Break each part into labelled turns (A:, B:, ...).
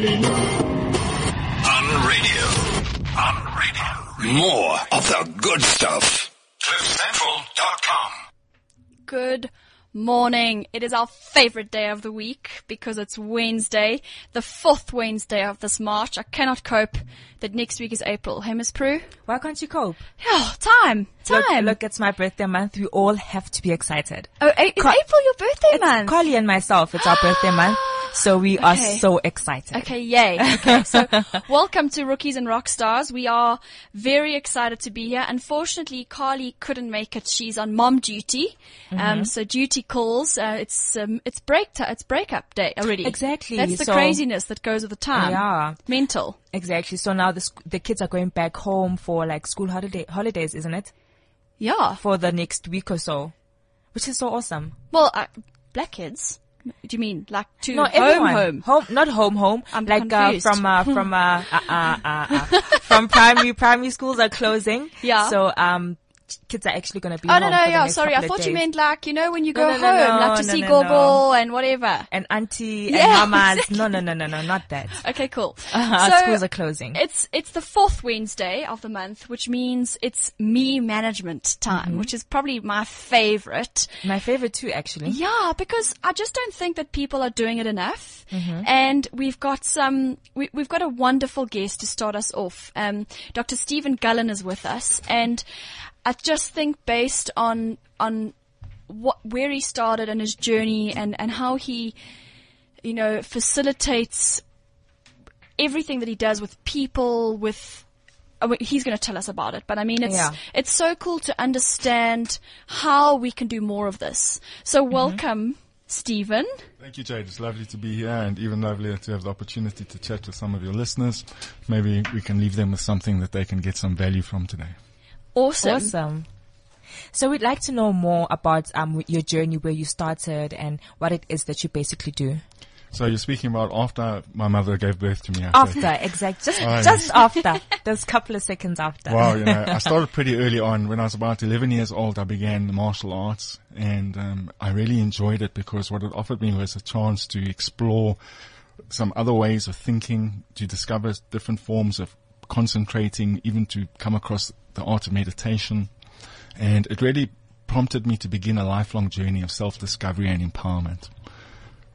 A: really know.
B: On radio. On radio. More of the good stuff. CliffCentral.com.
C: Good morning. It is our favorite day of the week because it's Wednesday, the fourth Wednesday of this March. I cannot cope that next week is April. Hey, Miss Prue?
D: Why can't you cope?
C: Oh, time.
D: Look,
C: Time.
D: look, it's my birthday month. We all have to be excited.
C: oh, A- is
D: Ca-
C: April your birthday
D: It's
C: month?
D: Carly and myself. It's our birthday month. So we are so excited.
C: Okay, yay. Okay, so welcome to Rookies and Rock Stars. We are very excited to be here. Unfortunately, Carly couldn't make it. She's on mom duty.
D: Mm-hmm.
C: Um, so duty calls. Uh, it's um, it's break ti it's breakup day already.
D: Exactly.
C: That's the
D: So-
C: craziness that goes with the time.
D: Yeah.
C: Mental.
D: Exactly. So now the, sc- the kids are going back home for like school holiday, holidays, isn't it?
C: Yeah.
D: For the next week or so, which is so awesome.
C: Well, uh, black kids. Do you mean like to
D: No,
C: home
D: everyone.
C: home?
D: not home, home.
C: I'm
D: like uh, from uh, from uh, uh, uh, uh, uh, from primary primary schools are closing.
C: Yeah.
D: So um, kids are actually going to be.
C: Oh no
D: home
C: no yeah sorry I thought you meant like you know when you go
D: no,
C: home
D: no, no,
C: like to see Gogo and whatever.
D: and auntie
C: Yeah,
D: and mamas. No, no, no, no, no, not that.
C: Okay, cool.
D: Our
C: So,
D: schools are closing.
C: It's it's the fourth Wednesday of the month, which means it's me management time,
D: Mm-hmm.
C: which is probably my favorite.
D: My favorite too, actually.
C: Yeah, because I just don't think that people are doing it enough.
D: Mm-hmm.
C: And we've got some, we, we've got a wonderful guest to start us off. Um, Dr. Stephen Gullen is with us, and I just think based on on what where he started and his journey and and how he, you know, facilitates everything that he does with people with I mean, he's going to tell us about it, but I mean, it's
D: Yeah.
C: it's so cool to understand how we can do more of this. So,
D: Mm-hmm.
C: welcome, Stephen.
E: Thank you, Jade. It's lovely to be here and even lovelier to have the opportunity to chat with some of your listeners. Maybe we can leave them with something that they can get some value from today.
C: Awesome.
D: Awesome. So we'd like to know more about um your journey, where you started, and what it is that you basically do.
E: So you're speaking about after my mother gave birth to me. I
D: After, exactly, just
E: Oh,
D: just after, those couple of seconds after.
E: Wow, you know, I started pretty early on. When I was about 11 years old, I began the martial arts and um, I really enjoyed it because what it offered me was a chance to explore some other ways of thinking, to discover different forms of concentrating, even to come across the art of meditation. And it really prompted me to begin a lifelong journey of self-discovery and empowerment.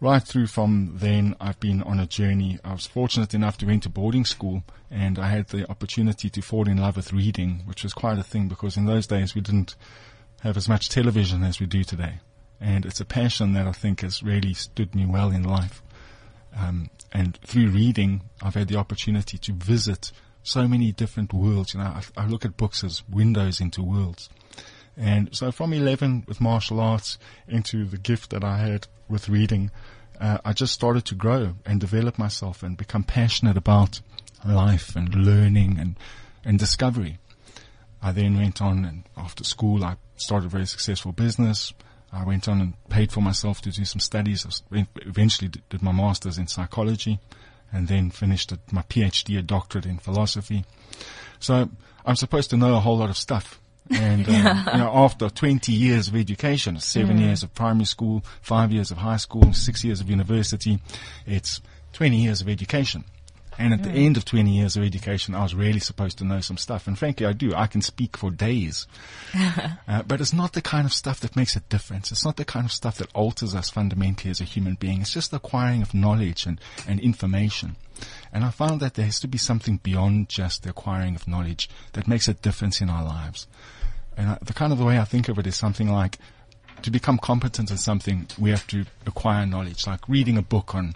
E: Right through from then, I've been on a journey. I was fortunate enough to went to boarding school and I had the opportunity to fall in love with reading, which was quite a thing because in those days we didn't have as much television as we do today. And it's a passion that I think has really stood me well in life. Um, and through reading, I've had the opportunity to visit so many different worlds. You know, I, I look at books as windows into worlds. And so from 11 with martial arts into the gift that I had with reading, uh, I just started to grow and develop myself and become passionate about life and learning and, and discovery. I then went on and after school I started a very successful business. I went on and paid for myself to do some studies. I eventually did my master's in psychology and then finished my PhD, a doctorate in philosophy. So I'm supposed to know a whole lot of stuff. And, um, you know, after 20 years of education, seven years of primary school, five years of high school, six years of university, it's 20 years of education. And at the end of 20 years of education, I was really supposed to know some stuff. And frankly, I do. I can speak for days. uh, but it's not the kind of stuff that makes a difference. It's not the kind of stuff that alters us fundamentally as a human being. It's just the acquiring of knowledge and, and information. And I found that there has to be something beyond just the acquiring of knowledge that makes a difference in our lives. And I, the kind of the way I think of it is something like to become competent in something, we have to acquire knowledge, like reading a book on,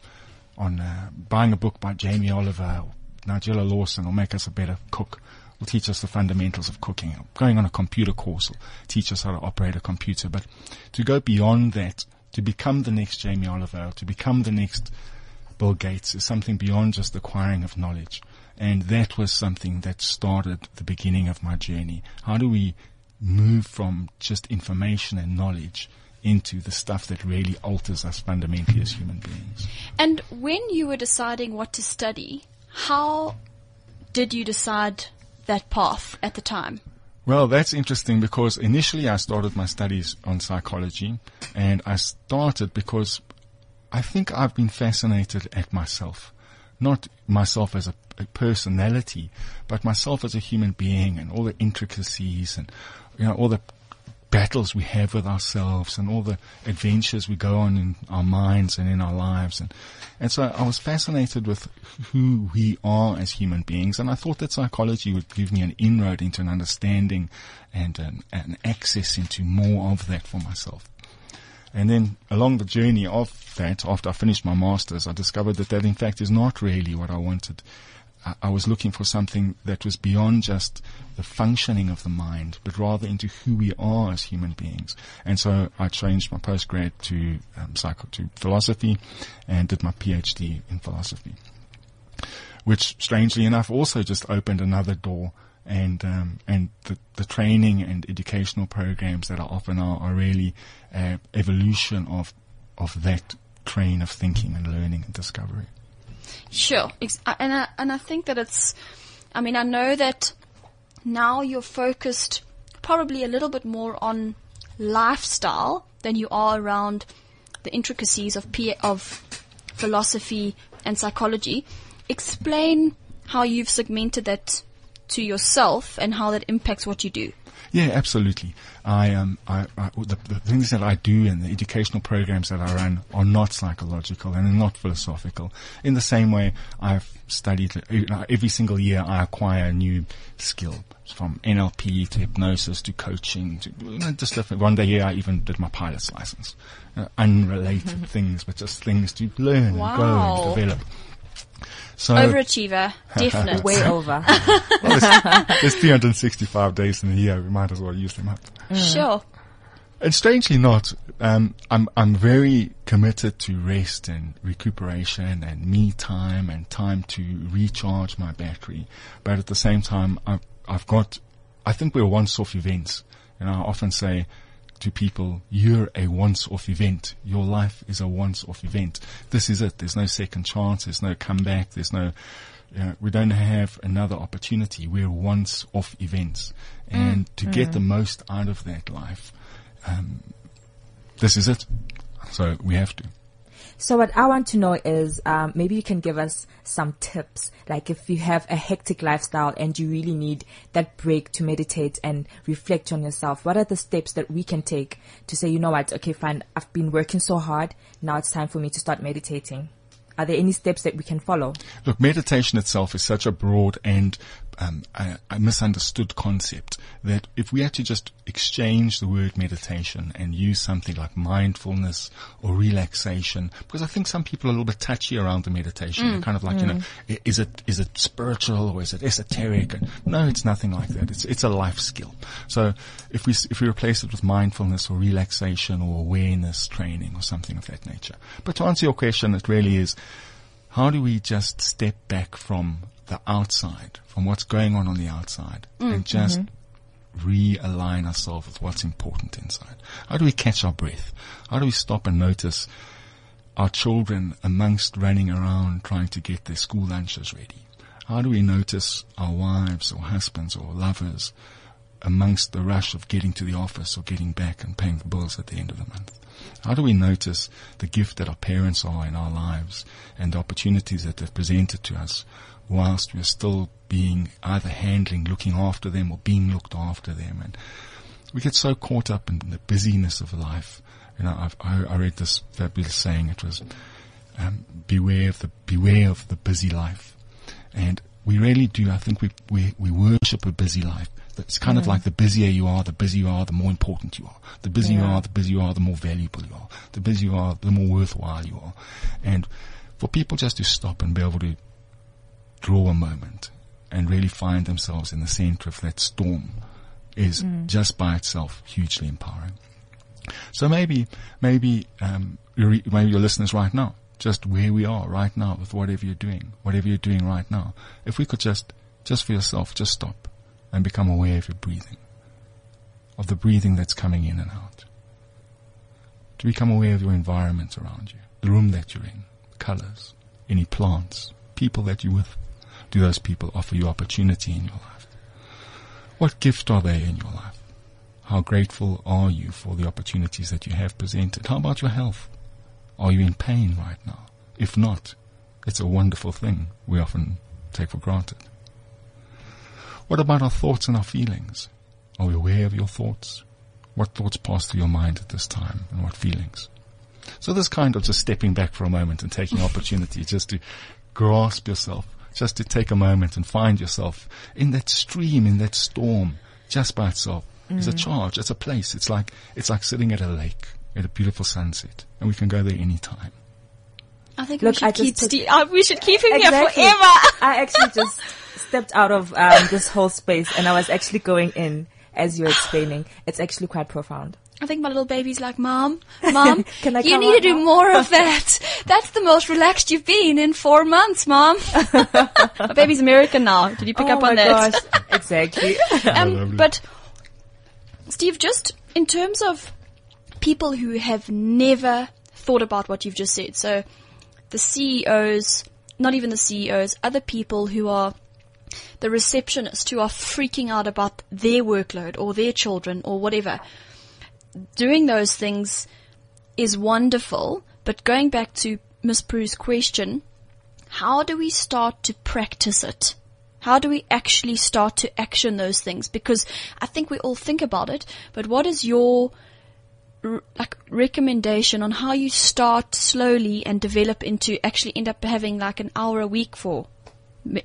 E: on uh, buying a book by Jamie Oliver, or Nigella Lawson will make us a better cook, will teach us the fundamentals of cooking. Going on a computer course will teach us how to operate a computer. But to go beyond that, to become the next Jamie Oliver, to become the next Bill Gates is something beyond just acquiring of knowledge. And that was something that started the beginning of my journey. How do we move from just information and knowledge into the stuff that really alters us fundamentally as human beings?
C: And when you were deciding what to study, how did you decide that path at the time?
E: Well, that's interesting because initially I started my studies on psychology and I started because I think I've been fascinated at myself. not myself as a, a personality, but myself as a human being and all the intricacies and, you know, all the battles we have with ourselves and all the adventures we go on in our minds and in our lives. And, and so I was fascinated with who we are as human beings. And I thought that psychology would give me an inroad into an understanding and an, an access into more of that for myself. And then along the journey of that, after I finished my masters, I discovered that that in fact is not really what I wanted. I, was looking for something that was beyond just the functioning of the mind, but rather into who we are as human beings. And so I changed my postgrad to um, psycho to philosophy, and did my PhD in philosophy, which strangely enough also just opened another door and um, and the, the training and educational programs that are often are, are really uh, evolution of of that train of thinking and learning and discovery.
C: Sure, uh, and I, and I think that it's. I mean, I know that now you're focused probably a little bit more on lifestyle than you are around the intricacies of of philosophy and psychology. Explain how you've segmented that to yourself and how that impacts what you do.
E: Yeah, absolutely. I um, I, I the, the things that I do and the educational programs that I run are not psychological and not philosophical. In the same way, I've studied uh, every single year. I acquire a new skill from NLP to hypnosis to coaching to you know, just different. One day here, I even did my pilot's license. Uh, unrelated things, but just things to learn
C: Wow.
E: and grow and develop. So
C: Overachiever, definite.
D: Way over.
E: well, there's, there's 365 days in the year. We might as well use them up.
C: Sure.
E: And strangely not, um, I'm I'm very committed to rest and recuperation and me time and time to recharge my battery. But at the same time, I've I've got, I think we're once-off events, and I often say to people, "You're a once-off event. Your life is a once-off event. This is it. There's no second chance. There's no comeback. There's no." You know, we don't have another opportunity. We're once-off events, and to get the most out of that life, um, this is it. So we have to.
D: So what I want to know is, um, maybe you can give us some tips. Like if you have a hectic lifestyle and you really need that break to meditate and reflect on yourself, what are the steps that we can take to say, you know what, okay, fine, I've been working so hard. Now it's time for me to start meditating. Are there any steps that we can follow?
E: Look, meditation itself is such a broad and um, a, a misunderstood concept that if we had to just exchange the word meditation and use something like mindfulness or relaxation, because I think some people are a little bit touchy around the meditation. They're kind of like, you know, is it is it spiritual or is it esoteric? And no, it's nothing like that. It's it's a life skill. So if we if we replace it with mindfulness or relaxation or awareness training or something of that nature. But to answer your question, it really is how do we just step back from the outside, from what's going on on the outside, mm, and just mm-hmm. realign ourselves with what's important inside? How do we catch our breath? How do we stop and notice our children amongst running around trying to get their school lunches ready? How do we notice our wives or husbands or lovers amongst the rush of getting to the office or getting back and paying the bills at the end of the month? How do we notice the gift that our parents are in our lives and the opportunities that they've presented to us whilst we're still being either handling, looking after them or being looked after them? And we get so caught up in the busyness of life. You know, I've, I, I read this fabulous saying. It was, um, beware of the, beware of the busy life. And we really do. I think we, we, we worship a busy life. It's kind of like the busier you are, the busier you are, the more important you are. The busier you are, the busier you are, the more valuable you are. The busier you are, the more worthwhile you are. And for people just to stop and be able to draw a moment and really find themselves in the center of that storm is just by itself hugely empowering. So maybe, maybe, um, maybe your listeners right now, just where we are right now with whatever you're doing, whatever you're doing right now, if we could just, just for yourself, just stop and become aware of your breathing, of the breathing that's coming in and out. To become aware of your environment around you, the room that you're in, colors, any plants, people that you're with. Do those people offer you opportunity in your life? What gift are they in your life? How grateful are you for the opportunities that you have presented? How about your health? Are you in pain right now? If not, It's a wonderful thing we often take for granted. What about our thoughts and our feelings? Are we aware of your thoughts? What thoughts pass through your mind at this time and what feelings? So this kind of just stepping back for a moment and taking opportunity just to grasp yourself, just to take a moment and find yourself in that stream, in that storm, just by itself. It's a charge. It's a place. It's like, it's like sitting at a lake at a beautiful sunset and we can go there anytime.
C: I think
D: Look,
C: we should
D: I
C: keep
D: took-
C: Steve. Uh, we should keep him
D: Exactly.
C: here forever.
D: I actually just stepped out of um, this whole space and I was actually going in as you were explaining. It's actually quite profound.
C: I think my little baby's like, Mom, Mom,
D: Can I
C: you need to do
D: now?"
C: more of that. That's the most relaxed you've been in four months, Mom. my baby's American now. Did you pick
D: oh
C: up on that?
D: gosh. exactly.
C: Um, but Steve, just in terms of people who have never thought about what you've just said, so the CEOs, not even the CEOs, other people who are the receptionists who are freaking out about their workload or their children or whatever. Doing those things is wonderful, but going back to Miss Prue's question, how do we start to practice it? How do we actually start to action those things? Because I think we all think about it, but what is your like recommendation on how you start slowly and develop into actually end up having like an hour a week for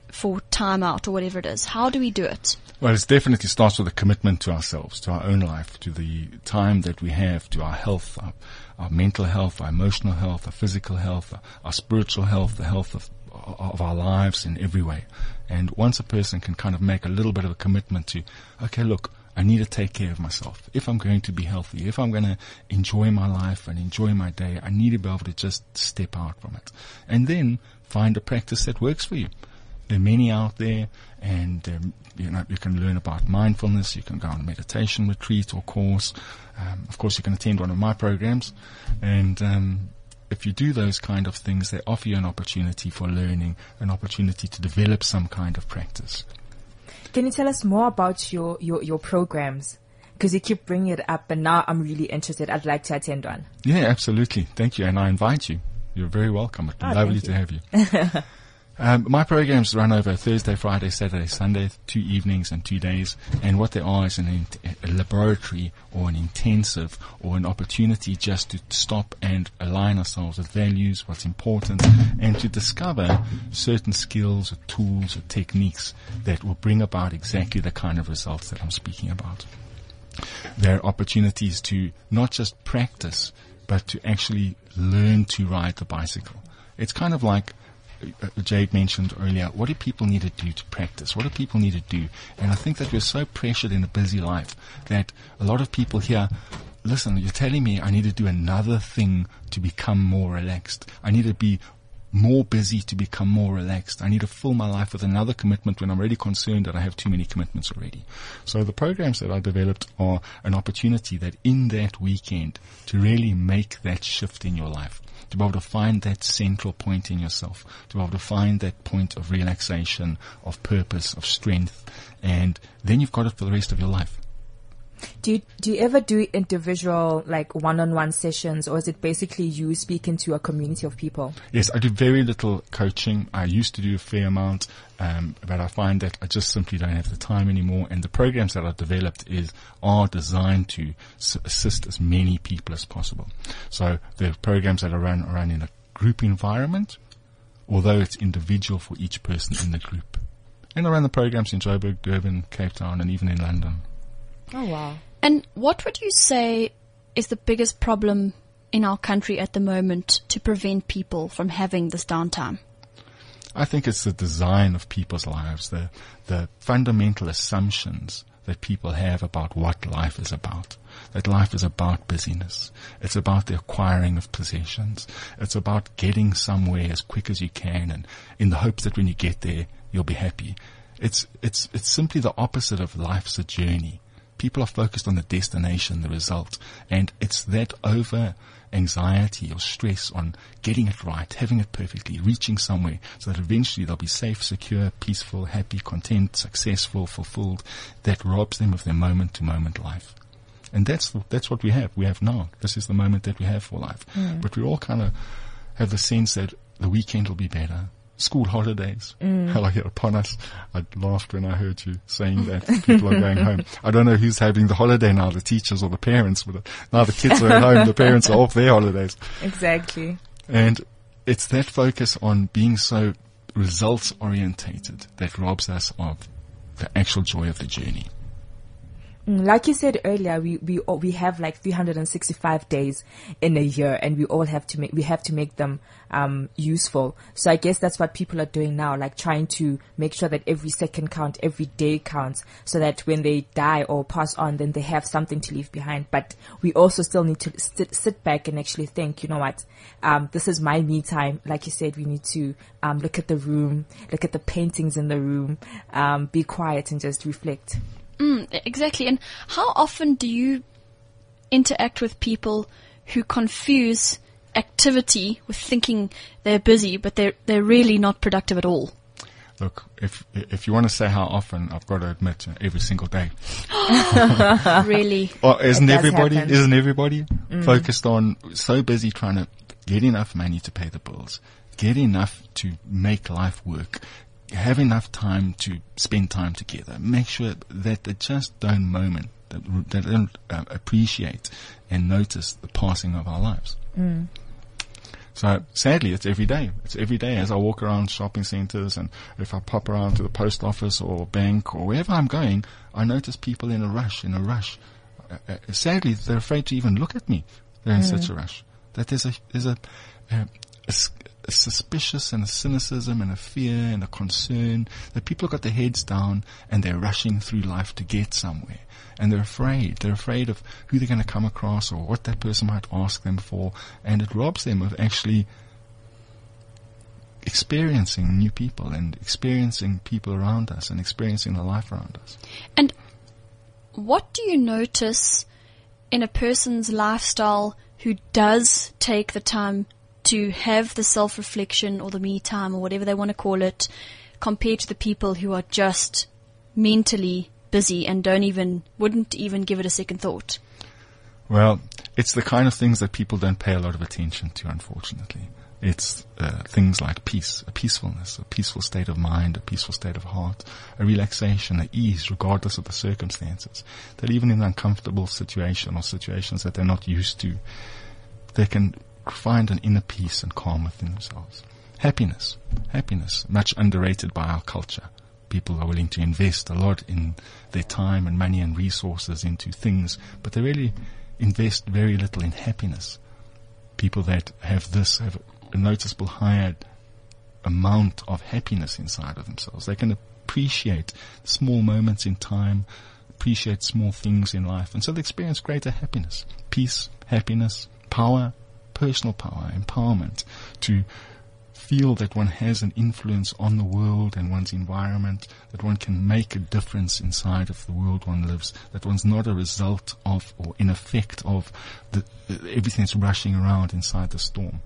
C: for time out or whatever it is? How do we do it?
E: Well, it definitely starts with a commitment to ourselves, to our own life, to the time that we have, to our health, our, our mental health, our emotional health, our physical health, our, our spiritual health, the health of, of our lives in every way. And once a person can kind of make a little bit of a commitment to, okay, look, I need to take care of myself. If I'm going to be healthy, if I'm going to enjoy my life and enjoy my day, I need to be able to just step out from it. And then find a practice that works for you. There are many out there, and um, you know you can learn about mindfulness. You can go on a meditation retreat or course. Um, of course, you can attend one of my programs, and um, if you do those kind of things, they offer you an opportunity for learning, an opportunity to develop some kind of practice.
D: Can you tell us more about your, your, your programs? Because you keep bringing it up, and now I'm really interested. I'd like to attend one.
E: Yeah, absolutely. Thank you, and I invite you. You're very welcome. It's
D: Oh,
E: lovely to have you. Um, my programs run over Thursday, Friday, Saturday, Sunday, two evenings and two days. And what they are is an in- a laboratory or an intensive or an opportunity just to stop and align ourselves with values, what's important, and to discover certain skills or tools or techniques that will bring about exactly the kind of results that I'm speaking about. There are opportunities to not just practice, but to actually learn to ride the bicycle. It's kind of like Uh, Jade mentioned earlier, what do people need to do to practice? What do people need to do? And I think that we're so pressured in a busy life that a lot of people here, listen, you're telling me I need to do another thing to become more relaxed. I need to be more busy to become more relaxed. I need to fill my life with another commitment when I'm already concerned that I have too many commitments already. So the programs that I developed are an opportunity that in that weekend to really make that shift in your life to be able to find that central point in yourself, to be able to find that point of relaxation, of purpose, of strength, and then you've got it for the rest of your life.
D: Do you, do you ever do individual, like one-on-one sessions, or is it basically you speaking to a community of people?
E: Yes, I do very little coaching. I used to do a fair amount, um, but I find that I just simply don't have the time anymore. And the programs that I've developed is are designed to s- assist as many people as possible. So the programs that I run are run in a group environment, although it's individual for each person in the group. And I run the programs in Joburg, Durban, Cape Town, and even in London.
D: Oh wow!
C: And what would you say is the biggest problem in our country at the moment to prevent people from having this downtime?
E: I think it's the design of people's lives, the the fundamental assumptions that people have about what life is about. That life is about busyness. It's about the acquiring of possessions. It's about getting somewhere as quick as you can and in the hopes that when you get there, you'll be happy. It's, it's, it's simply the opposite of life's a journey. People are focused on the destination, the result, and it's that over anxiety or stress on getting it right, having it perfectly, reaching somewhere so that eventually they'll be safe, secure, peaceful, happy, content, successful, fulfilled, that robs them of their moment to moment life. And that's, the, that's what we have. We have now. This is the moment that we have for life. Hmm. But we all kind of have the sense that the weekend will be better. School holidays
D: Mm.
E: are here upon us. I laughed when I heard you saying that people are going home. I don't know who's having the holiday now, the teachers or the parents, but now the kids are at home, the parents are off their holidays.
D: Exactly.
E: And it's that focus on being so results orientated that robs us of the actual joy of the journey.
D: Mm, Like you said earlier, we, we, we have like 365 days in a year and we all have to make, we have to make them, um, useful. So I guess that's what people are doing now, like trying to make sure that every second count, every day counts so that when they die or pass on, then they have something to leave behind. But we also still need to sit, sit back and actually think, you know what, um, this is my me time. Like you said, we need to, um, look at the room, look at the paintings in the room, um, be quiet and just reflect.
C: Mm, exactly. And how often do you interact with people who confuse activity with thinking they're busy, but they're they're really not productive at all?
E: Look, if, if you want to say how often, I've got to admit, uh, every single day.
C: really?
E: Well, isn't everybody,
D: happen.
E: isn't everybody focused on so busy trying to get enough money to pay the bills, get enough to make life work, have enough time to spend time together, make sure that they just don't moment, that they don't uh, appreciate and notice the passing of our lives. So sadly, it's every day. It's every day as I walk around shopping centers and if I pop around to the post office or bank or wherever I'm going, I notice people in a rush, in a rush. Uh, uh, sadly, they're afraid to even look at me. They're in such a rush that there's a, there's a, uh, a a suspicious and a cynicism and a fear and a concern that people have got their heads down and they're rushing through life to get somewhere. And they're afraid. They're afraid of who they're going to come across or what that person might ask them for. And it robs them of actually experiencing new people and experiencing people around us and experiencing the life around us.
C: And what do you notice in a person's lifestyle who does take the time to have the self-reflection or the me time or whatever they want to call it compared to the people who are just mentally busy and don't even, wouldn't even give it a second thought?
E: Well, it's the kind of things that people don't pay a lot of attention to, unfortunately. It's uh, things like peace, a peacefulness, a peaceful state of mind, a peaceful state of heart, a relaxation, a ease, regardless of the circumstances. That even in uncomfortable situation or situations that they're not used to, they can find an inner peace and calm within themselves. Happiness, happiness, much underrated by our culture. People are willing to invest a lot in their time and money and resources into things, but they really invest very little in happiness. People that have this have a noticeable higher amount of happiness inside of themselves. They can appreciate small moments in time, appreciate small things in life, and so they experience greater happiness, peace, happiness, power, personal power, empowerment to feel that one has an influence on the world and one's environment, that one can make a difference inside of the world one lives, that one's not a result of or in effect of the, everything that's rushing around inside the storm.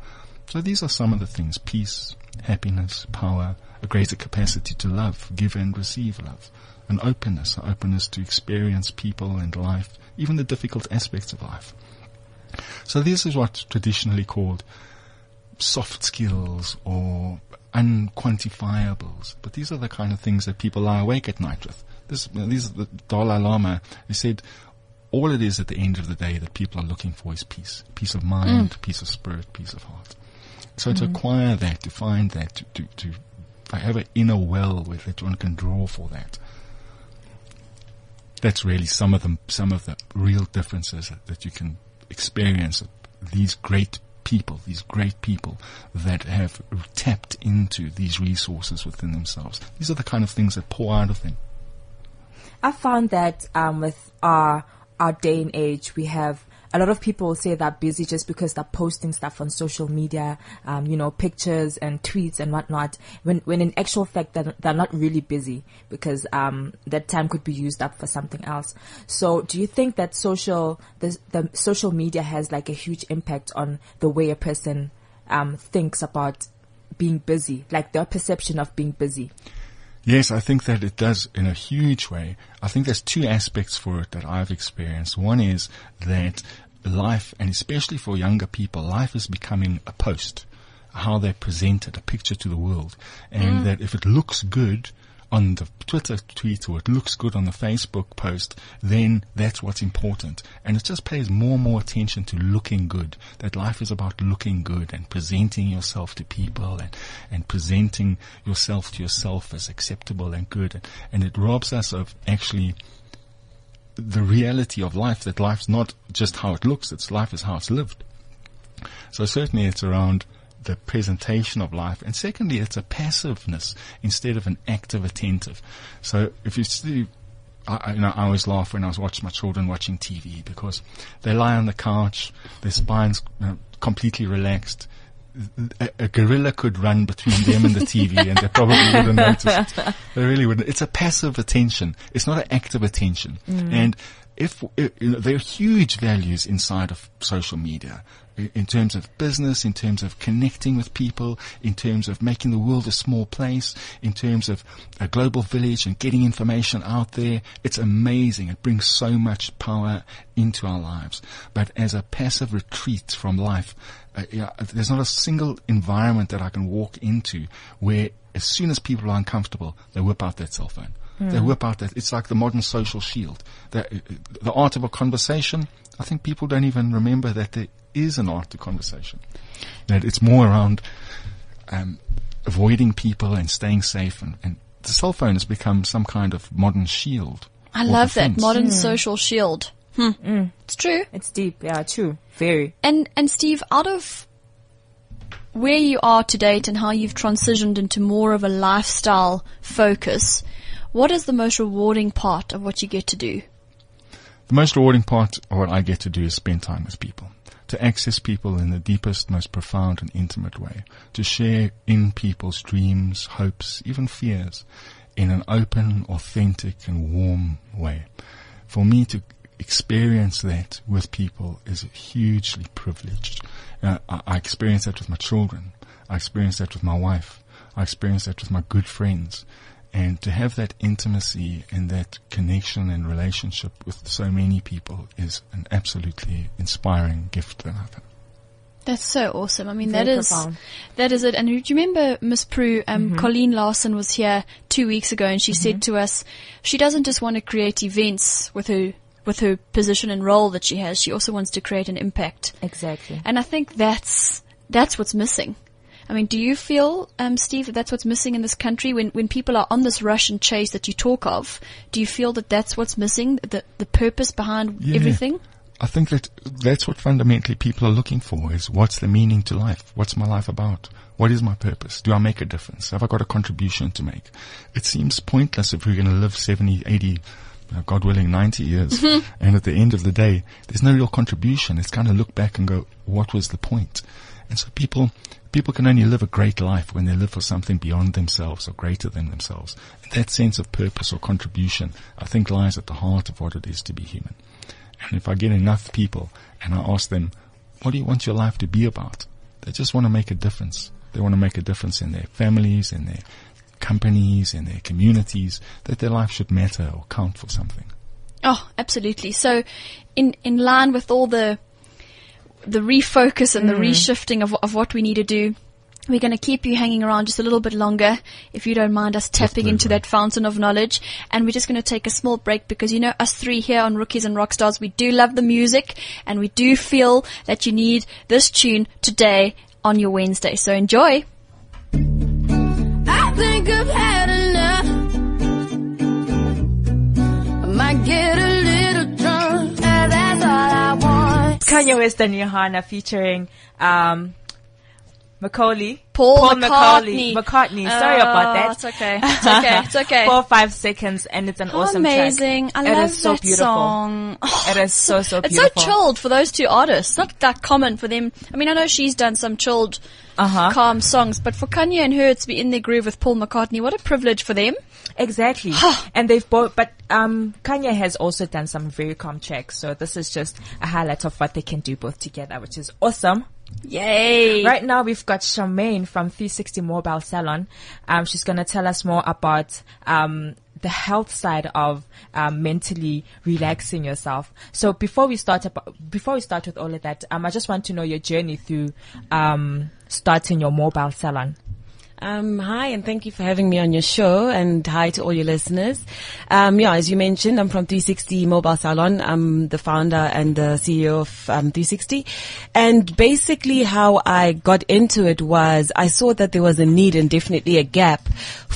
E: So these are some of the things, peace, happiness, power, a greater capacity to love, give and receive love, an openness, an openness to experience people and life, even the difficult aspects of life. So this is what's traditionally called soft skills or unquantifiables. But these are the kind of things that people lie awake at night with. This, these are the Dalai Lama. He said, all it is at the end of the day that people are looking for is peace. Peace of mind, mm. peace of spirit, peace of heart. So to mm-hmm. acquire that, to find that, to, to, to have an inner well with that one can draw for that. That's really some of the, some of the real differences that you can experience. These great people, these great people that have tapped into these resources within themselves. These are the kind of things that pour out of them.
D: I found that um, with our our day and age, we have a lot of people say they're busy just because they're posting stuff on social media, um, you know, pictures and tweets and whatnot. When when in actual fact they're, they're not really busy because um, that time could be used up for something else. So, do you think that social the the social media has like a huge impact on the way a person um, thinks about being busy, like their perception of being busy?
E: Yes, I think that it does in a huge way. I think there's two aspects for it that I've experienced. One is that life, and especially for younger people, life is becoming a post. how they present it, a picture to the world. And mm. that if it looks good on the Twitter tweet or it looks good on the Facebook post, then that's what's important. And it just pays more and more attention to looking good. That life is about looking good and presenting yourself to people and, and presenting yourself to yourself as acceptable and good. And, and it robs us of actually the reality of life, that life's not just how it looks, it's life is how it's lived. So certainly it's around the presentation of life. And secondly, it's a passiveness instead of an active attentive. So if you see, I, you know, I always laugh when I was watching my children watching TV because they lie on the couch, their spines you know, completely relaxed. A, a gorilla could run between them and the TV and they probably wouldn't notice it. They really wouldn't. It's a passive attention. It's not an active attention. Mm. And if, you know, there are huge values inside of social media in terms of business, in terms of connecting with people, in terms of making the world a small place, in terms of a global village and getting information out there. It's amazing. It brings so much power into our lives. But as a passive retreat from life, uh, yeah, there's not a single environment that I can walk into where as soon as people are uncomfortable, they whip out that cell phone. They hmm. whip out that. It's like the modern social shield. The, uh, uh, the art of a conversation. I think people don't even remember that there is an art to conversation. That it's more around um, avoiding people and staying safe. And, and the cell phone has become some kind of modern shield.
C: I
E: or
C: love that
E: defense.
C: modern social shield. Hmm. It's true.
D: It's deep. Yeah, true. Very.
C: And and Steve, out of where you are to date and how you've transitioned into more of a lifestyle focus, what is the most rewarding part of what you get to do?
E: The most rewarding part of what I get to do is spend time with people. To access people in the deepest, most profound and intimate way. To share in people's dreams, hopes, even fears in an open, authentic and warm way. For me to experience that with people is hugely privileged. Uh, I, I experience that with my children. I experience that with my wife. I experience that with my good friends. And to have that intimacy and that connection and relationship with so many people is an absolutely inspiring gift that I've had.
C: That's so awesome. I mean,
D: Very
C: that is
D: profound.
C: that is it. And do you remember Miss Prue? Um, Colleen Larson was here two weeks ago, and she said to us, she doesn't just want to create events with her with her position and role that she has. She also wants to create an impact.
D: Exactly.
C: And I think that's that's what's missing. I mean, do you feel, um, Steve, that that's what's missing in this country when when people are on this rush and chase that you talk of? Do you feel that that's what's missing, the the purpose behind
E: Yeah.
C: everything?
E: I think that that's what fundamentally people are looking for is what's the meaning to life? What's my life about? What is my purpose? Do I make a difference? Have I got a contribution to make? It seems pointless if we're going to live 70, 80, God willing, 90 years. and at the end of the day, there's no real contribution. It's kind of look back and go, what was the point? And so people, people can only live a great life when they live for something beyond themselves or greater than themselves. And that sense of purpose or contribution, I think lies at the heart of what it is to be human. And if I get enough people and I ask them, what do you want your life to be about? They just want to make a difference. They want to make a difference in their families, in their companies, in their communities, that their life should matter or count for something.
C: Oh, absolutely. So, in in line with all the the refocus and the mm. reshifting of of what we need to do, we're going to keep you hanging around just a little bit longer, if you don't mind us tapping
E: please,
C: into that fountain of knowledge. And we're just going to take a small break because you know us three here on Rookies and Rockstars, we do love the music and we do feel that you need this tune today on your Wednesday. So enjoy.
A: I think I've had enough. I might get a
D: Kanye West and Rihanna featuring um, Macaulay.
C: Paul
D: McCartney.
C: McCartney.
D: McCartney. Sorry
C: Oh,
D: about that.
C: It's okay. It's okay. It's okay.
D: Four or five seconds, and it's an
C: How
D: awesome
C: amazing.
D: track.
C: I
D: It
C: love
D: is so
C: that
D: beautiful.
C: song.
D: It is so so
C: It's so chilled for those two artists. Not that common for them. I mean, I know she's done some chilled,
D: Uh-huh.
C: calm songs, but for Kanye and her to be in their groove with Paul McCartney, what a privilege for them.
D: Exactly. and they've both, but um, Kanye has also done some very calm tracks. So this is just a highlight of what they can do both together, which is awesome.
C: Yay!
D: Right now we've got Charmaine from 360 Mobile Salon. Um, she's gonna tell us more about um the health side of um, mentally relaxing yourself. So before we start, ab- before we start with all of that, um, I just want to know your journey through um, starting your mobile salon.
F: Um, hi, and thank you for having me on your show, and hi to all your listeners. Um, yeah, as you mentioned, I'm from 360 Mobile Salon. I'm the founder and the CEO of um, 360. And basically how I got into it was I saw that there was a need and definitely a gap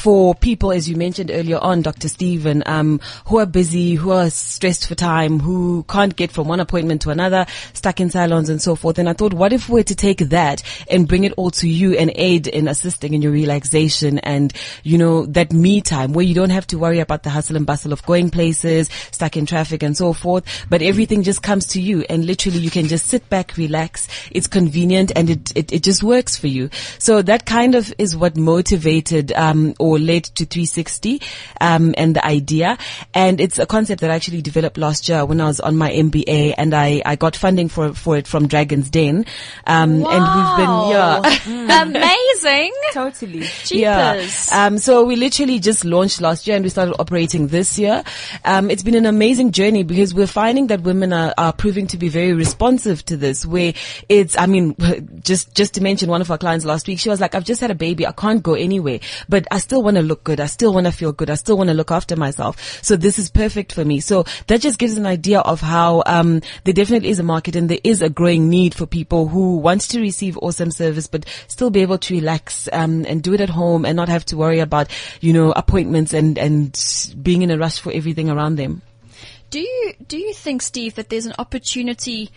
F: for people, as you mentioned earlier on, Dr. Stephen, um, who are busy, who are stressed for time, who can't get from one appointment to another, stuck in salons and so forth. And I thought, what if we were to take that and bring it all to you and aid in assisting in your relaxation and, you know, that me time where you don't have to worry about the hustle and bustle of going places, stuck in traffic and so forth, but everything just comes to you and literally you can just sit back, relax. It's convenient and it, it, it just works for you. So that kind of is what motivated, um, or led to 360, um, and the idea. And it's a concept that I actually developed last year when I was on my MBA and I, I got funding for, for it from Dragon's Den. Um, and we've been, yeah.
C: Amazing.
D: Totally.
C: Cheapers.
F: Um, so we literally just launched last year and we started operating this year. Um, it's been an amazing journey because we're finding that women are, are proving to be very responsive to this where it's, I mean, just, just to mention one of our clients last week, she was like, I've just had a baby. I can't go anywhere, but I still want to look good. I still want to feel good. I still want to look after myself. So this is perfect for me. So that just gives an idea of how, um, there definitely is a market and there is a growing need for people who want to receive awesome service, but still be able to relax, um, and do it at home and not have to worry about, you know, appointments and, and being in a rush for everything around them.
C: Do you do you think, Steve, that there's an opportunity?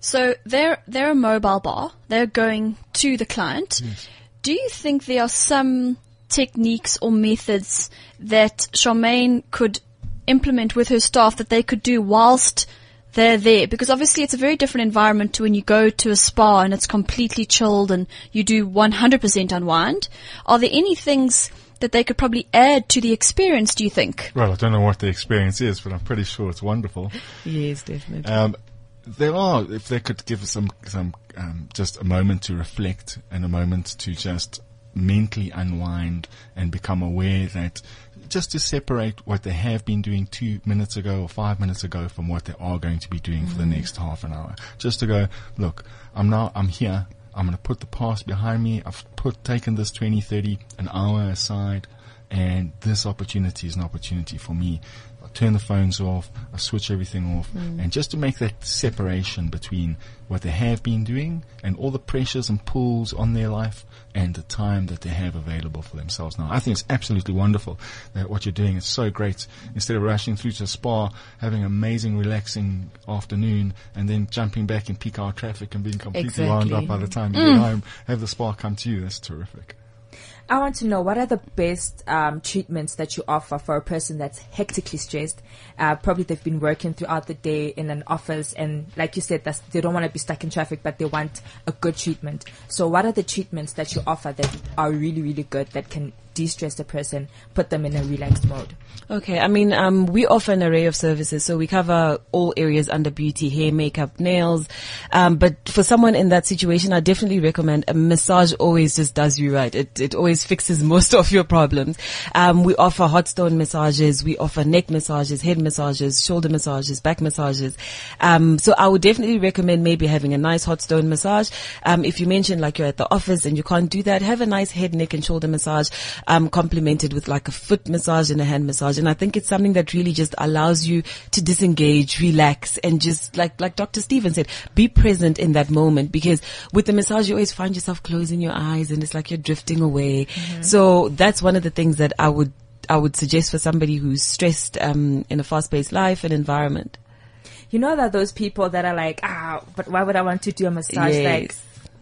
C: So they're they're a mobile bar. They're going to the client. Do you think there are some techniques or methods that Charmaine could implement with her staff that they could do whilst they're there? Because obviously it's a very different environment to when you go to a spa and it's completely chilled and you do 100% unwind. Are there any things that they could probably add to the experience, do you think?
E: Well, I don't know what the experience is, but I'm pretty sure it's wonderful.
F: Yes, definitely.
E: Um, there are, if they could give us some, some, um, just a moment to reflect and a moment to just mentally unwind and become aware that just to separate what they have been doing two minutes ago or five minutes ago from what they are going to be doing for the mm-hmm. next half an hour. Just to go, look, I'm now, I'm here. I'm going to put the past behind me. I've put, taken this 20, 30, an hour aside and this opportunity is an opportunity for me. I turn the phones off, I switch everything off, mm. and just to make that separation between what they have been doing and all the pressures and pulls on their life and the time that they have available for themselves now. I think it's absolutely wonderful that what you're doing is so great. Instead of rushing through to a spa, having an amazing, relaxing afternoon, and then jumping back in peak hour traffic and being completely wound up by the time you get mm. home, have the spa come to you. That's terrific.
D: I want to know what are the best um, treatments that you offer for a person that's hectically stressed. Uh, probably they've been working throughout the day in an office, and like you said, they don't want to be stuck in traffic, but they want a good treatment. So, what are the treatments that you offer that are really, really good that can de-stress the person, put them in a relaxed mode?
F: Okay, I mean, um, we offer an array of services, so we cover all areas under beauty, hair, makeup, nails. Um, but for someone in that situation, I definitely recommend a massage. Always just does you right. It it always fixes most of your problems. Um, we offer hot stone massages, we offer neck massages, head massages, shoulder massages, back massages. Um, so I would definitely recommend maybe having a nice hot stone massage. Um, if you mentioned like you're at the office and you can't do that, have a nice head, neck, and shoulder massage, um, complemented with like a foot massage and a hand massage. And I think it's something that really just allows you to disengage, relax, and just like like Dr. Stephen said, be present in that moment. Because with the massage, you always find yourself closing your eyes, and it's like you're drifting away. So that's one of the things that I would I would suggest for somebody who's stressed um, in a fast-paced life and environment.
D: You know that those people that are like, ah, but why would I want to do a massage?
F: Yes.
D: Like,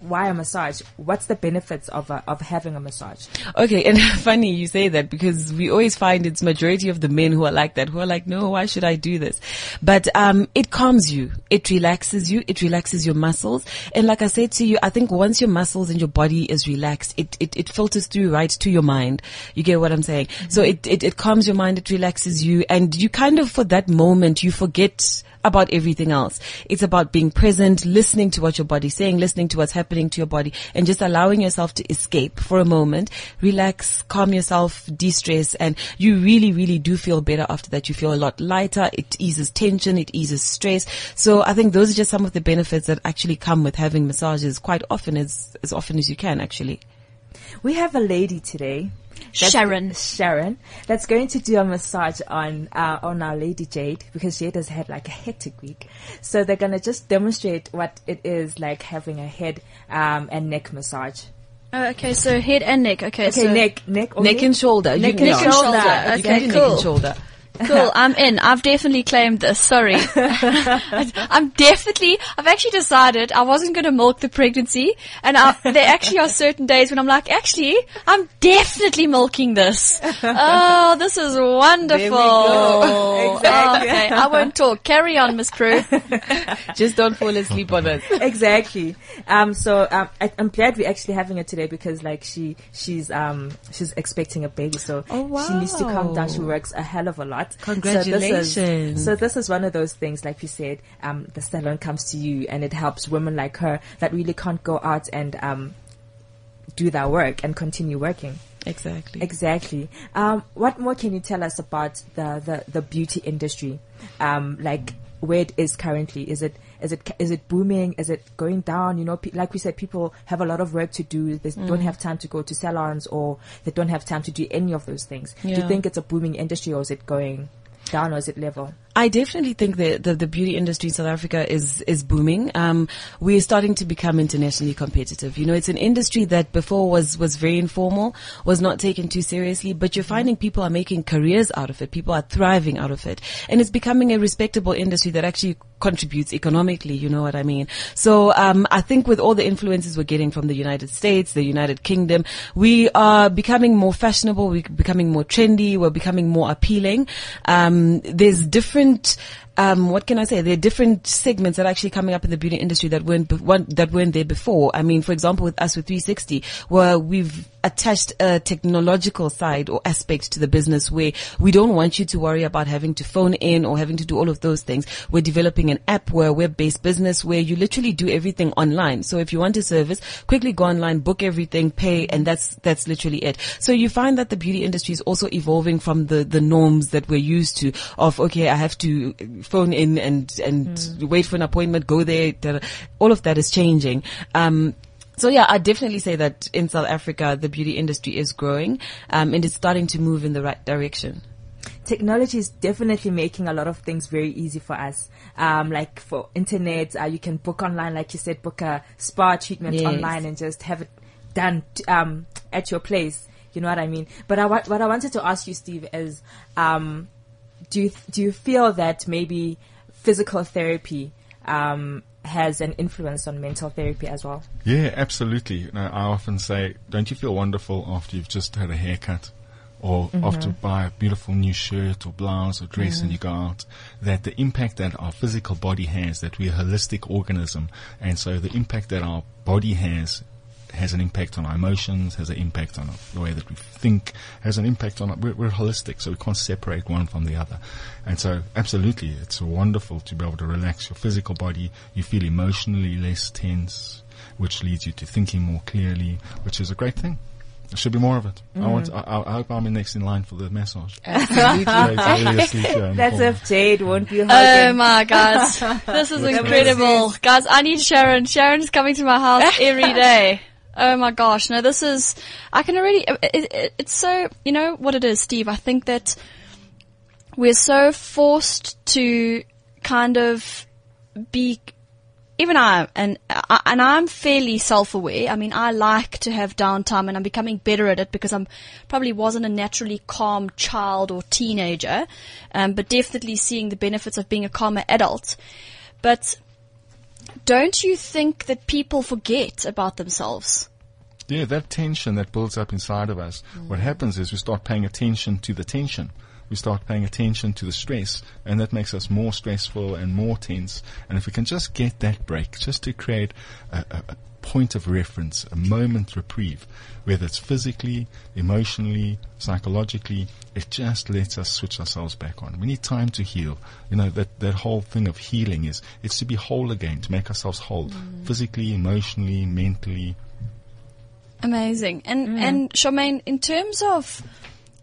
D: why a massage? What's the benefits of a, of having a massage?
F: Okay, and funny you say that because we always find it's majority of the men who are like that, who are like, no, why should I do this? But, um, it calms you. It relaxes you. It relaxes your muscles. And like I said to you, I think once your muscles and your body is relaxed, it, it, it filters through right to your mind. You get what I'm saying? So it, it, it calms your mind. It relaxes you and you kind of, for that moment, you forget about everything else. It's about being present, listening to what your body's saying, listening to what's happening to your body and just allowing yourself to escape for a moment, relax, calm yourself, de-stress and you really, really do feel better after that. You feel a lot lighter. It eases tension. It eases stress. So I think those are just some of the benefits that actually come with having massages quite often as, as often as you can actually.
D: We have a lady today. That's-
C: Sharon.
D: Sharon, that's going to do a massage on uh, on our lady Jade because Jade has had like a hectic week. So they're gonna just demonstrate what it is like having a head um, and neck massage.
C: Oh, okay, so head and neck. Okay,
D: Okay,
C: so
D: neck, neck,
F: Neck
D: only?
F: and shoulder.
D: Neck
F: You-
D: and
F: yeah.
D: shoulder.
F: You
C: Okay,
F: can do neck and shoulder.
C: Cool, I'm in. I've definitely claimed this. Sorry. I'm definitely, I've actually decided I wasn't going to milk the pregnancy. And I, there actually are certain days when I'm like, actually, I'm definitely milking this. Oh, this is wonderful.
D: go. Exactly.
C: Okay, I won't talk. Carry on, Miss Prue.
F: Just don't fall asleep on us.
D: exactly. Um, so um, I, I'm glad we're actually having her today because like she she's um she's expecting a baby, so
F: Oh,
D: she needs to calm down. She works a hell of a lot. So this
F: Congratulations.
D: is, so this is one of those things, like you said, um, the salon comes to you and it helps women like her that really can't go out and um do their work and continue working.
F: Exactly.
D: Exactly. Um, what more can you tell us about the, the, the beauty industry? Um, like where it is currently? Is it is it is it booming? Is it going down? You know, pe- like we said, people have a lot of work to do. They mm. don't have time to go to salons or they don't have time to do any of those things. Do you think it's a booming industry or is it going down or is it level?
F: I definitely think that the, the beauty industry in South Africa is, is booming. Um, we're starting to become internationally competitive. You know, it's an industry that before was, was very informal, was not taken too seriously, but you're finding people are making careers out of it. People are thriving out of it. And it's becoming a respectable industry that actually contributes economically. You know what I mean? So, um, I think with all the influences we're getting from the United States, the United Kingdom, we are becoming more fashionable. We're becoming more trendy. We're becoming more appealing. Um, there's different different um, what can I say? There are different segments that are actually coming up in the beauty industry that weren't be- weren't- that weren't there before. I mean, for example, with us with 360, where we've attached a technological side or aspect to the business where we don't want you to worry about having to phone in or having to do all of those things. We're developing an app, where we're a web-based business where you literally do everything online. So if you want a service, quickly go online, book everything, pay, and that's that's literally it. So you find that the beauty industry is also evolving from the the norms that we're used to of okay, I have to phone in and and wait for an appointment, go there. All of that is changing. Um, so yeah, I definitely say that in South Africa, the beauty industry is growing, um, and it's starting to move in the right direction.
D: technology is definitely making a lot of things very easy for us. Um, like for internet, uh, you can book online, like you said, book a spa treatment
F: Yes.
D: online and just have it done t- um, at your place. You know what I mean? But I, what I wanted to ask you, Steve, is um, do you do you feel that maybe physical therapy um, has an influence on mental therapy as well?
E: Yeah, absolutely. You know, I often say, don't you feel wonderful after you've just had a haircut? Or after you buy a beautiful new shirt or blouse or dress and you go out, that the impact that our physical body has, that we're a holistic organism, and so the impact that our body has has an impact on our emotions, has an impact on the way that we think, has an impact on, we're, we're holistic, so we can't separate one from the other. And so, absolutely, it's wonderful to be able to relax your physical body. You feel emotionally less tense, which leads you to thinking more clearly, which is a great thing. There should be more of it. I want, I, I I hope I'm in next in line for the massage.
F: Absolutely.
E: Jade's really asleep here in the
D: That's
E: corner.
D: if Jade won't be
C: Oh my gosh, this is incredible, guys. I need Sharon. Sharon's coming to my house every day. Oh my gosh, no, this is. I can already. It, it, it's so. You know what it is, Steve. I think that we're so forced to kind of be even I and and I'm fairly self-aware. I mean, I like to have downtime, and I'm becoming better at it because I'm probably wasn't a naturally calm child or teenager, um, but definitely seeing the benefits of being a calmer adult. But don't you think that people forget about themselves?
E: Yeah, that tension that builds up inside of us, what mm. happens is we start paying attention to the tension. We start paying attention to the stress, and that makes us more stressful and more tense. And if we can just get that break, just to create a, a, a point of reference, a moment reprieve, whether it's physically, emotionally, psychologically, it just lets us switch ourselves back on. We need time to heal. You know, that, that whole thing of healing is, it's to be whole again, to make ourselves whole, mm. physically, emotionally, mentally.
C: Amazing. And mm. and Charmaine, in terms of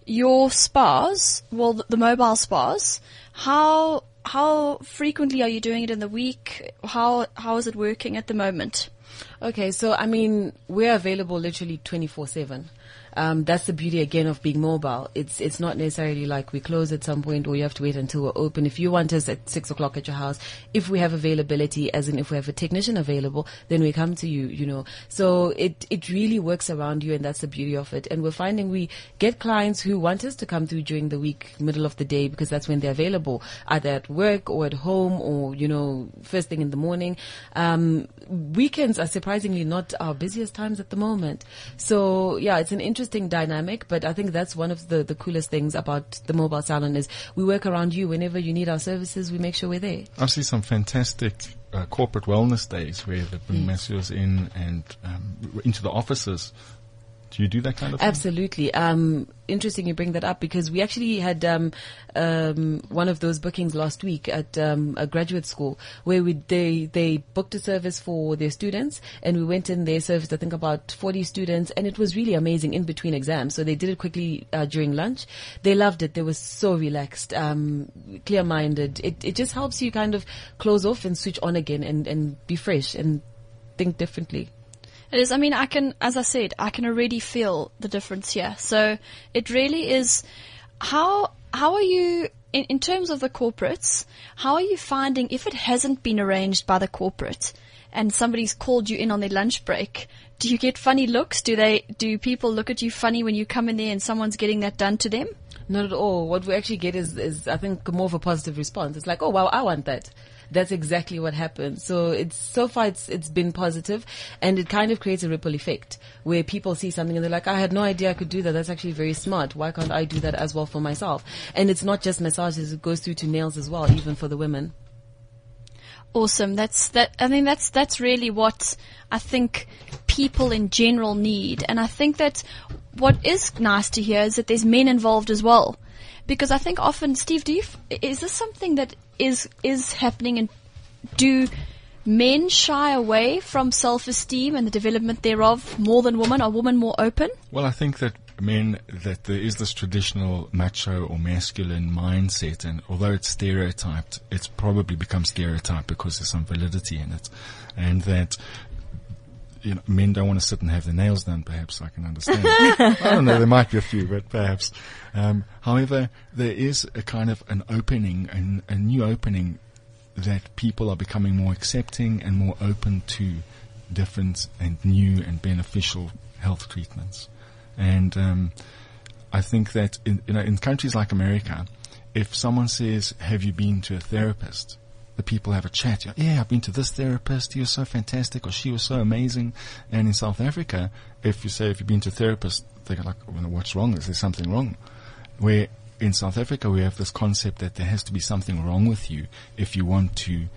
C: your spas, well, the, mobile spas, how how frequently are you doing it in the week? How how is it working at the moment?
F: Okay, so I mean, we're available literally 24-7. Um, that's the beauty again of being mobile. It's it's not necessarily like we close at some point or you have to wait until we're open. If you want us at six o'clock at your house, if we have availability, as in if we have a technician available, then we come to you. You know, so it it really works around you, and that's the beauty of it. And we're finding we get clients who want us to come through during the week, middle of the day, because that's when they're available, either at work or at home or you know first thing in the morning. Um, weekends are surprisingly not our busiest times at the moment. So yeah, it's an interesting dynamic, but I think that's one of the, the coolest things about the mobile salon is we work around you. Whenever you need our services, we make sure we're there.
E: I see some fantastic uh, corporate wellness days where they bring masseurs in and um, into the offices. Do you do that kind of thing?
F: Absolutely. Um, interesting you bring that up because we actually had um, um, one of those bookings last week at um, a graduate school where we they they booked a service for their students and we went in there serviced I think about 40 students and it was really amazing in between exams. So they did it quickly uh, during lunch. They loved it. They were so relaxed, um, clear minded. It it just helps you kind of close off and switch on again and and be fresh and think differently.
C: It is. I mean, I can, as I said, I can already feel the difference here. So it really is. How how are you in, in terms of the corporates? How are you finding if it hasn't been arranged by the corporate and somebody's called you in on their lunch break? Do you get funny looks? Do they do people look at you funny when you come in there and someone's getting that done to them?
F: Not at all. What we actually get is, is I think more of a positive response. It's like, oh wow, I want that. That's exactly what happened. So it's so far it's it's been positive, and it kind of creates a ripple effect where people see something and they're like, I had no idea I could do that. That's actually very smart. Why can't I do that as well for myself? And it's not just massages; it goes through to nails as well, even for the women.
C: Awesome. That's that. I mean, that's that's really what I think people in general need, and I think that what is nice to hear is that there's men involved as well, because I think often, Steve, do you is this something that is is happening, and do men shy away from self-esteem and the development thereof more than women? Are women more open?
E: Well, I think that men, that there is this traditional macho or masculine mindset, and although it's stereotyped, it's probably become stereotyped because there's some validity in it, and that. You know, men don't want to sit and have their nails done. Perhaps I can understand. I don't know. There might be a few, but perhaps. Um, however, there is a kind of an opening, an, a new opening that people are becoming more accepting and more open to different and new and beneficial health treatments. And um, I think that in, you know, in countries like America, if someone says, "Have you been to a therapist?" The people have a chat. Yeah, I've been to this therapist. He was so fantastic, or she was so amazing. And in South Africa, if you say, "If you've been to a therapist," they're like, "What's wrong? Is there something wrong?" Where in South Africa, we have this concept that there has to be something wrong with you if you want to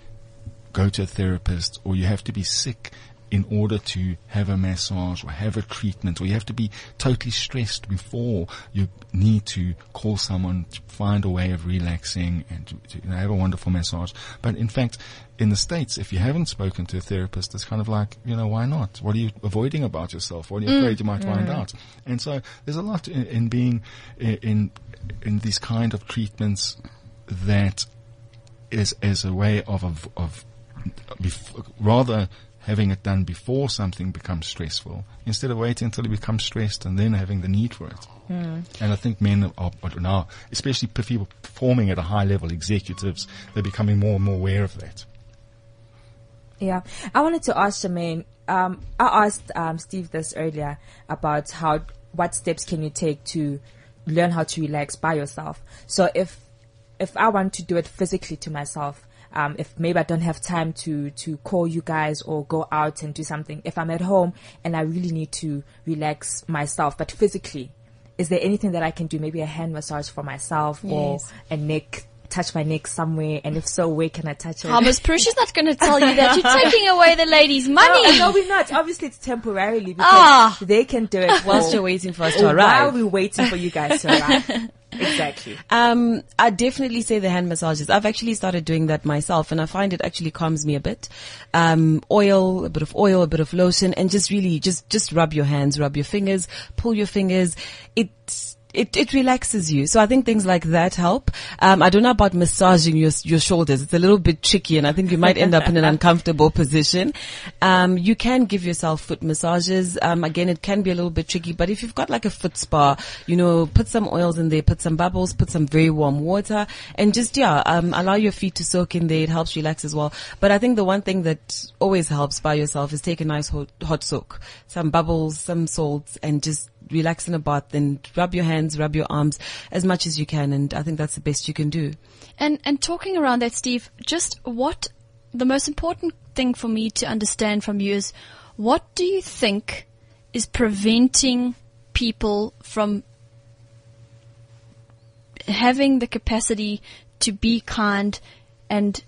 E: go to a therapist, or you have to be sick in order to have a massage or have a treatment, or you have to be totally stressed before you need to call someone to find a way of relaxing and to, to you know, have a wonderful massage. But in fact, in the States, if you haven't spoken to a therapist, it's kind of like, you know, why not? What are you avoiding about yourself? What are you mm, afraid you might find out? And so there's a lot in, in being in, in, these kind of treatments that is as a way of, of, of bef- rather having it done before something becomes stressful instead of waiting until you become stressed and then having the need for it. And I think men are, are now, especially people performing at a high level, executives, they're becoming more and more aware of that.
D: Yeah, I wanted to ask Charmaine. Um, I asked um, Steve this earlier about how what steps can you take to learn how to relax by yourself. So if if I want to do it physically to myself, um, if maybe I don't have time to to call you guys or go out and do something, if I'm at home and I really need to relax myself, but physically, is there anything that I can do? Maybe a hand massage for myself or a neck, touch my neck somewhere. And if so, where can I touch it?
C: Thomas Prushia's not going to tell you that you're taking away the lady's money.
D: no, we're not. Obviously, it's temporarily because
C: Ah.
D: they can do it
F: Whilst you're waiting for us
D: or
F: to
D: While
F: arrive.
D: we're waiting for you guys to arrive. exactly.
F: Um, I definitely say the hand massages. I've actually started doing that myself and I find it actually calms me a bit. Um, oil, a bit of oil, a bit of lotion and just really just, just rub your hands, rub your fingers, pull your fingers. It, it, it relaxes you. So I think things like that help. Um, I don't know about massaging your, your shoulders. It's a little bit tricky and I think you might end up in an uncomfortable position. Um, you can give yourself foot massages. Um, again, it can be a little bit tricky, but if you've got like a foot spa, you know, put some oils in there, put some bubbles, put some very warm water and just, yeah, um, allow your feet to soak in there. It helps relax as well. But I think the one thing that always helps by yourself is take a nice hot, hot soak, some bubbles, some salts and just relax in a bath and rub your hands, rub your arms as much as you can. And I think that's the best you can do.
C: And and talking around that, Steve, just what the most important thing for me to understand from you is what do you think is preventing people from having the capacity to be kind and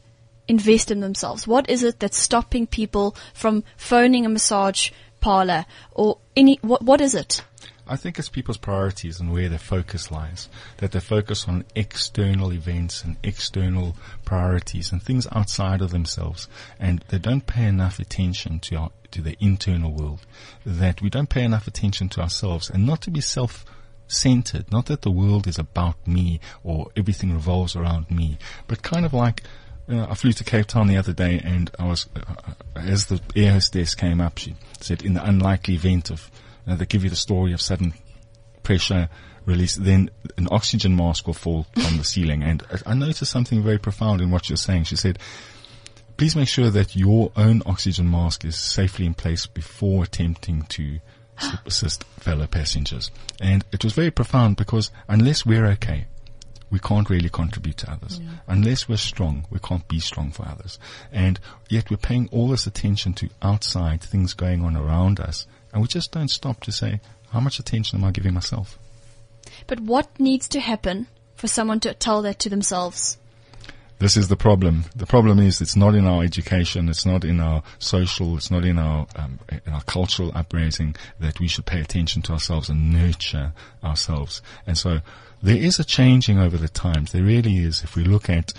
C: invest in themselves? What is it that's stopping people from phoning a massage parlor or any, what, what is it?
E: I think it's people's priorities and where their focus lies. That they focus on external events and external priorities and things outside of themselves, and they don't pay enough attention to our to the internal world. That we don't pay enough attention to ourselves, and not to be self centered. Not that the world is about me or everything revolves around me, but kind of like. Know, I flew to Cape Town the other day, and I was, uh, uh, as the air hostess came up, she said, "In the unlikely event of uh, they give you the story of sudden pressure release, then an oxygen mask will fall from the ceiling. And I- I noticed something very profound in what you're saying. She said, please make sure that your own oxygen mask is safely in place before attempting to assist fellow passengers. And it was very profound because unless we're okay, we can't really contribute to others. Unless we're strong, we can't be strong for others. And yet we're paying all this attention to outside things going on around us. And we just don't stop to say, how much attention am I giving myself?
C: But what needs to happen for someone to tell that to themselves?
E: This is the problem. The problem is it's not in our education, it's not in our social, it's not in our um, in our cultural upbringing that we should pay attention to ourselves and nurture ourselves. And so there is a changing over the times. There really is. If we look at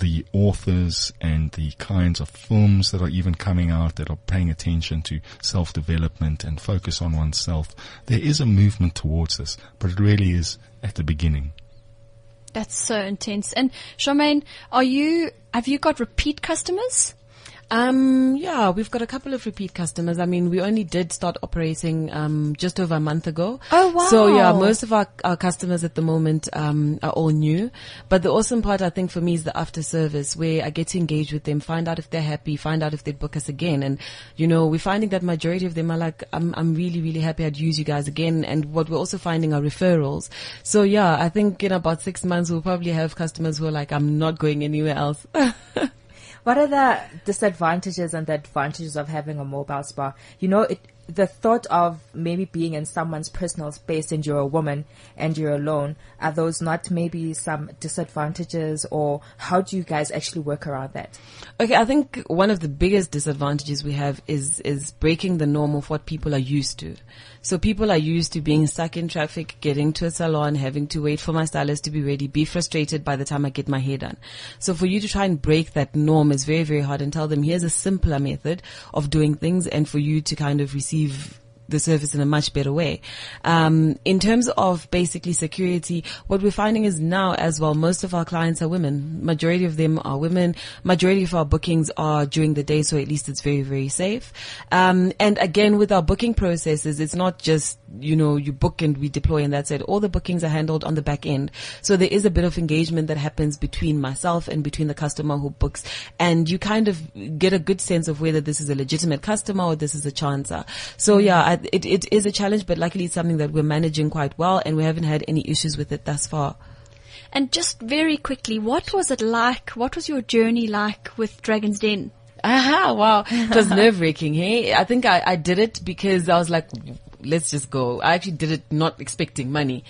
E: the authors and the kinds of films that are even coming out that are paying attention to self-development and focus on oneself, there is a movement towards this, but it really is at the beginning.
C: That's so intense. And Charmaine, are you, have you got repeat customers?
F: Um, yeah, we've got a couple of repeat customers. I mean, we only did start operating um, just over a month ago.
C: Oh, wow.
F: So yeah, most of our, our customers at the moment um, are all new. But the awesome part, I think, for me is the after service, where I get to engage with them, find out if they're happy, find out if they'd book us again. And you know, we're finding that majority of them are like, I'm I'm really really happy I'd use you guys again. And what we're also finding are referrals. So yeah, I think in about six months we'll probably have customers who are like, I'm not going anywhere else.
D: What are the disadvantages and the advantages of having a mobile spa? You know, it, the thought of maybe being in someone's personal space and you're a woman and you're alone, are those not maybe some disadvantages or how do you guys actually work around that?
F: Okay, I think one of the biggest disadvantages we have is is breaking the norm of what people are used to. So people are used to being stuck in traffic, getting to a salon, having to wait for my stylist to be ready, be frustrated by the time I get my hair done. So for you to try and break that norm is very, very hard and tell them here's a simpler method of doing things and for you to kind of receive receive the service in a much better way. Um, in terms of basically security, what we're finding is now as well, most of our clients are women. Majority of them are women. Majority of our bookings are during the day, so at least it's very, very safe. Um, and again, with our booking processes, it's not just, you know, you book and we deploy and that's it. All the bookings are handled on the back end. So there is a bit of engagement that happens between myself and between the customer who books. And you kind of get a good sense of whether this is a legitimate customer or this is a chancer. So yeah, I, it, it is a challenge, but luckily it's something that we're managing quite well and we haven't had any issues with it thus far.
C: And just very quickly, what was it like? What was your journey like with Dragon's Den?
F: Aha, wow. It was nerve wracking, hey? I think I, I did it because I was like, let's just go. I actually did it not expecting money.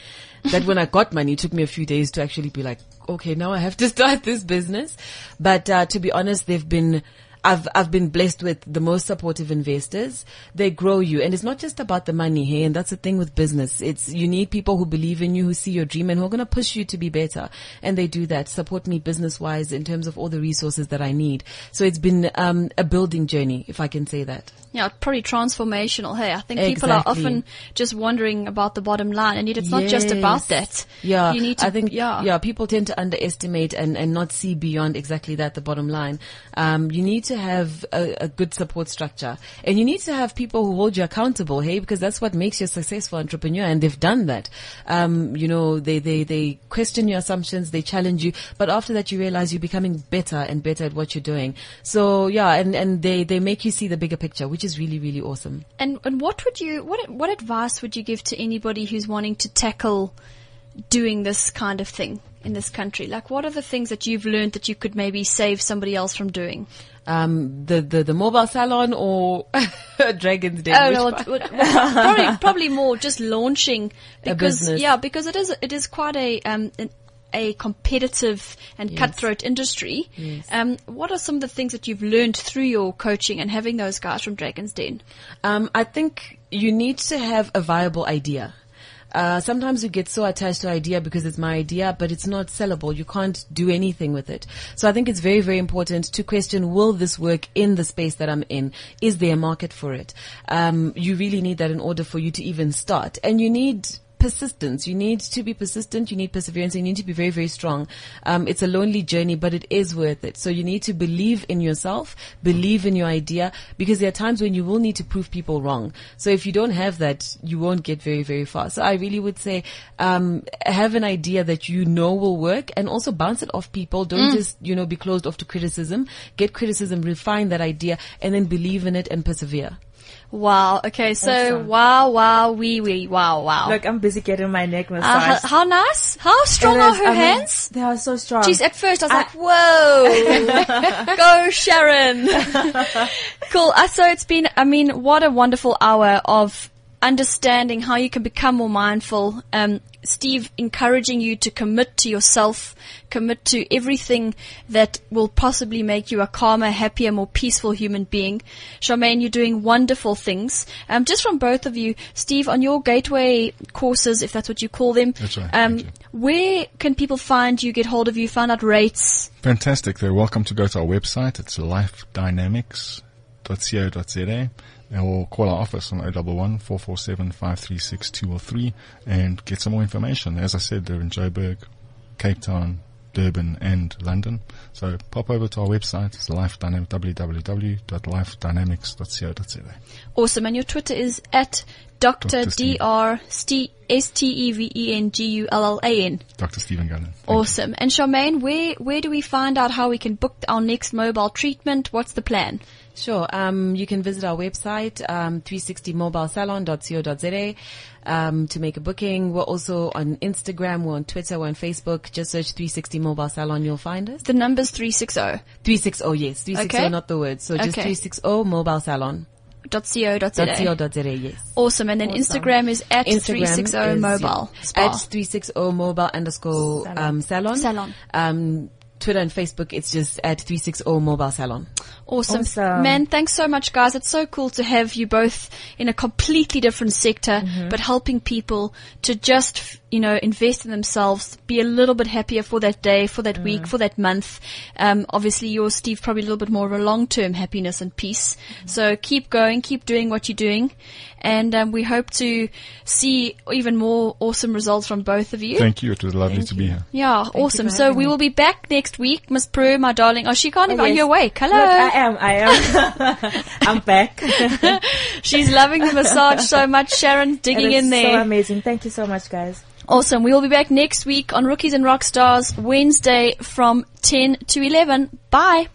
F: That when I got money, it took me a few days to actually be like, okay, now I have to start this business. But, uh, to be honest, they've been, I've I've been blessed with the most supportive investors. They grow you, and it's not just about the money here. And that's the thing with business. It's you need people who believe in you, who see your dream, and who are going to push you to be better. And they do that. Support me business wise in terms of all the resources that I need. So it's been um, a building journey, if I can say that.
C: Yeah, probably transformational. Hey, I think people are often just wondering about the bottom line, and yet it's not just about that.
F: Yeah,
C: you need to.
F: I think
C: yeah,
F: yeah, people tend to underestimate and, and not see beyond exactly that. The bottom line, um, you need to have a, a good support structure, and you need to have people who hold you accountable. Hey, because that's what makes you a successful entrepreneur, and they've done that. Um, you know, they they they question your assumptions, they challenge you, but after that, you realize you're becoming better and better at what you're doing. So yeah, and and they they make you see the bigger picture, which is really really awesome.
C: And and what would you what what advice would you give to anybody who's wanting to tackle doing this kind of thing in this country? Like, what are the things that you've learned that you could maybe save somebody else from doing?
F: Um, the the the mobile salon or Dragon's Den.
C: Oh no,
F: one?
C: it- it- probably probably more just launching because yeah, because it is it is quite a um an, a competitive and cutthroat industry. Um, what are some of the things that you've learned through your coaching and having those guys from Dragon's Den?
F: Um, I think you need to have a viable idea. Uh, sometimes you get so attached to idea because it's my idea, but it's not sellable. You can't do anything with it. So I think it's very, very important to question, will this work in the space that I'm in? Is there a market for it? Um, you really need that in order for you to even start. And you need persistence. You need to be persistent. You need perseverance. You need to be very, very strong. Um, it's a lonely journey, but it is worth it. So you need to believe in yourself, believe in your idea, because there are times when you will need to prove people wrong. So if you don't have that, you won't get very, very far. So I really would say, um, have an idea that you know will work and also bounce it off people. Don't just, you know, be closed off to criticism. Get criticism, refine that idea, and then believe in it and persevere.
C: Wow. Okay. So
D: Awesome.
C: wow, wow, wee wee, wow, wow.
D: Look, I'm busy getting my neck
C: uh,
D: massaged.
C: how, how nice? How strong
D: It
C: are her
D: I mean,
C: hands?
D: They are so strong.
C: Jeez, at first I was
D: I-
C: like, whoa, go Sharon. cool. Uh, so it's been, I mean, what a wonderful hour of understanding how you can become more mindful. Um, Steve encouraging you to commit to yourself, commit to everything that will possibly make you a calmer, happier, more peaceful human being. Charmaine, you're doing wonderful things. Um, just from both of you, Steve, on your gateway courses, if that's what you call them,
E: That's right,
C: um, where can people find you, get hold of you, find out rates?
E: Fantastic. They're welcome to go to our website. It's lifedynamics.co.za or call our office on 011 447 536 203 and get some more information. As I said, they're in Joburg, Cape Town, Durban and London. So pop over to our website. It's lifedynamic, www.lifedynamics.co.za.
C: Awesome. And your Twitter is at Dr.
E: Dr.
C: Dr. Ste- S-T-E-V-E-N-G-U-L-L-A-N.
E: Dr. Stephen Gullan. Thank you.
C: Awesome. And Charmaine, where, where do we find out how we can book our next mobile treatment? What's the plan?
F: Sure. Um, you can visit our website, um, 360mobilesalon.co.za, um, to make a booking. We're also on Instagram, we're on Twitter, we're on Facebook. Just search 360 Mobile Salon, you'll find us.
C: The number's 360
F: 360, yes. 360,
C: Okay.
F: not the word. So just
C: Okay.
F: 360 Mobile Salon.
C: dot co dot za.
F: .co.za, yes.
C: Awesome. And then Instagram is at
F: Instagram
C: 360
F: is,
C: mobile.
F: yeah. At 360 mobile underscore um, salon.
C: Salon.
F: Um, Twitter and Facebook, it's just at 360 mobile salon.
C: Awesome.
D: Awesome.
C: Man, thanks so much, guys. It's so cool to have you both in a completely different sector,
F: Mm-hmm.
C: but helping people to just, you know, invest in themselves, be a little bit happier for that day, for that week,
F: Mm.
C: for that month. Um, obviously yours, Steve, probably a little bit more of a long-term happiness and peace.
F: Mm-hmm.
C: So keep going, keep doing what you're doing. And, um, we hope to see even more awesome results from both of you.
E: Thank you. It was lovely to be here.
C: yeah, awesome. So we
D: me.
C: will be back next week, Miss Prue, my darling. Oh, she can't even,
D: yes.
C: you're awake. Hello.
D: Look, I am, I am. I'm back.
C: She's loving the massage so much. Sharon digging
D: is
C: in
D: So amazing. Thank you so much, guys.
C: Awesome. We will be back next week on Rookies and Rockstars Wednesday from 10 to 11. Bye.